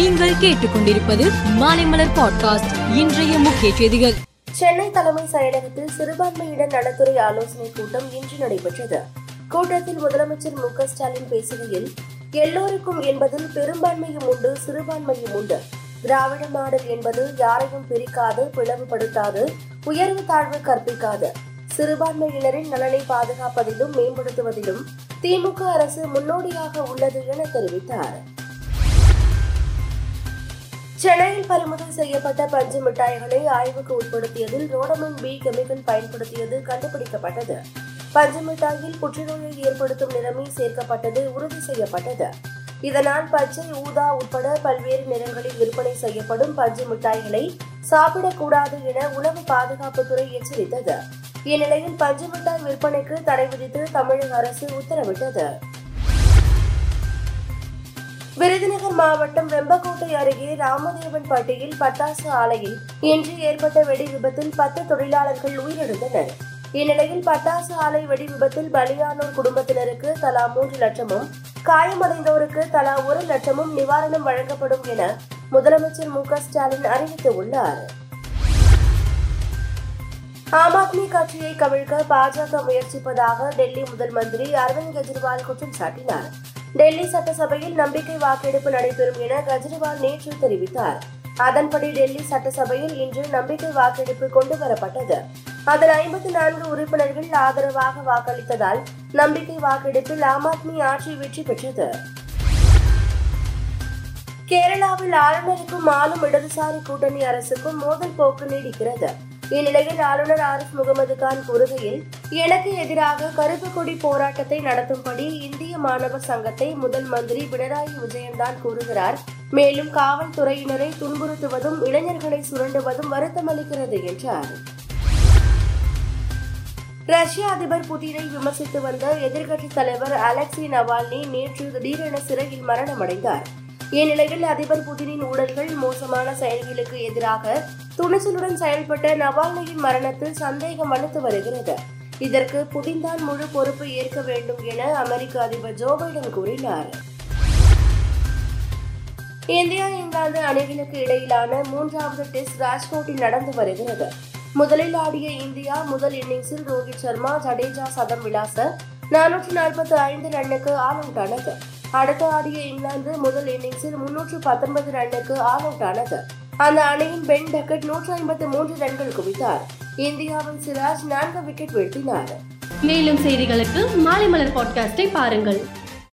நீங்கள் கேட்டுக்கொண்டிருப்பது மாலைமலர் பாட்காஸ்ட். இன்றைய முக்கிய செய்திகள். சென்னை தலைமை செயலகத்தில் சிறுபான்மையினர் நலத்துறை ஆலோசனைக் கூட்டம் இன்று நடைபெற்றது. கூட்டத்தில் முதலமைச்சர் மு ஸ்டாலின் பேசுகையில் எல்லோருக்கும் என்பதில் பெரும்பான்மையும் உண்டு சிறுபான்மையும் உண்டு. திராவிட மாடல் என்பது யாரையும் பிரிக்காது பிளவுபடுத்தாது உயர்வு தாழ்வு கற்பிக்காது. சிறுபான்மையினரின் நலனை பாதுகாப்பதிலும் மேம்படுத்துவதிலும் திமுக அரசு முன்னோடியாக உள்ளது என தெரிவித்தார். சென்னையில் பறிமுதல் செய்யப்பட்ட பஞ்சு மிட்டாய்களை ஆய்வுக்கு உட்படுத்தியதில் ரோடமின் பி கெமிக்கல் பயன்படுத்தியது கண்டுபிடிக்கப்பட்டது. பஞ்சு மிட்டாயில் புற்றுநோயை ஏற்படுத்தும் நிறமே சேர்க்கப்பட்டது உறுதி செய்யப்பட்டது. இதனால் பச்சை ஊதா உட்பட பல்வேறு நிறங்களில் விற்பனை செய்யப்படும் பஞ்சு மிட்டாய்களை சாப்பிடக்கூடாது என உணவு பாதுகாப்புத்துறை எச்சரித்தது. இந்நிலையில் பஞ்சு மிட்டாய் விற்பனைக்கு தடை விதித்து தமிழக அரசு உத்தரவிட்டது. விருதுநகர் மாவட்டம் வெம்பக்கோட்டை அருகே ராமதேவன் பட்டியில் பட்டாசு ஆலையில் இன்று ஏற்பட்ட வெடி விபத்தில் பத்து தொழிலாளர்கள் உயிரிழந்தனர். இந்நிலையில் பட்டாசு ஆலை வெடி விபத்தில் பலியானோர் குடும்பத்தினருக்கு தலா மூன்று லட்சமும் காயமடைந்தோருக்கு தலா ஒரு லட்சமும் நிவாரணம் வழங்கப்படும் என முதலமைச்சர் மு க ஸ்டாலின் அறிவித்துள்ளார். ஆம் ஆத்மி கட்சியை கவிழ்க்க பாஜக முயற்சிப்பதாக டெல்லி முதல் மந்திரி அரவிந்த் கெஜ்ரிவால் குற்றம் சாட்டினார். டெல்லி சட்டசபையில் நம்பிக்கை வாக்கெடுப்பு நடைபெறும் என கெஜ்ரிவால் நேற்று தெரிவித்தார். அதன்படி டெல்லி சட்டசபையில் இன்று நம்பிக்கை வாக்கெடுப்பு கொண்டு வரப்பட்டது. அதில் ஐம்பத்தி நான்கு உறுப்பினர்கள் ஆதரவாக வாக்களித்ததால் நம்பிக்கை வாக்கெடுப்பில் ஆம் ஆத்மி ஆட்சி வெற்றி பெற்றது. கேரளாவில் ஆளுநருக்கும் ஆளும் இடதுசாரி கூட்டணி அரசுக்கும் மோதல் போக்கு நீடிக்கிறது. இந்நிலையில் ஆளுநர் ஆரிஃப் முகமது கான் கூறுகையில் எனக்கு எதிராக கருப்பு கொடி போராட்டத்தை நடத்தும்படி இந்திய மாணவர் சங்கத்தை முதல் மந்திரி பினராயி விஜயன்தான் கூறுகிறார். மேலும் காவல்துறையினரை துன்புறுத்துவதும் இளைஞர்களை சுரண்டுவதும் வருத்தமளிக்கிறது என்றார். ரஷ்ய அதிபர் புதினை விமர்சித்து வந்த எதிர்க்கட்சித் தலைவர் அலெக்சி நவால்னி நேற்று திடீரென சிறையில் மரணமடைந்தார். இந்நிலையில் அதிபர் புதினின் ஊழல்கள் மோசமான செயல்களுக்கு எதிராக துணிச்சலுடன் செயல்பட்ட நவால்னியின் மரணத்தில் சந்தேகம் வலுத்து வருகிறது. இதற்கு புதின்தான் முழு பொறுப்பு ஏற்க வேண்டும் என அமெரிக்க அதிபர் ஜோ பைடன் கூறினார். இந்தியா இங்கிலாந்து அணிகளுக்கு இடையிலான மூன்றாவது டெஸ்ட் ராஜ்கோட்டில் நடந்து வருகிறது. முதலில் ஆடிய இந்தியா முதல் இன்னிங்ஸில் ரோஹித் சர்மா ஜடேஜா சதம் விளாச நானூற்று நாற்பத்தி ஐந்து ரன்னுக்கு ஆல் அவுட் ஆனது. அடுத்து ஆடிய இங்கிலாந்து முதல் இன்னிங்ஸில் முன்னூற்று பத்தொன்பது ரன்னுக்கு ஆல் அவுட் ஆனது. அந்த அணியின் பென் டக்கெட் நூற்று ஐம்பத்தி மூன்று ரன்கள் குவித்தார். இந்தியாவின் சிராஜ் நான்கு விக்கெட் வீழ்த்தினார். மேலும் செய்திகளுக்கு மாலை மலர் பாட்காஸ்டை பாருங்கள்.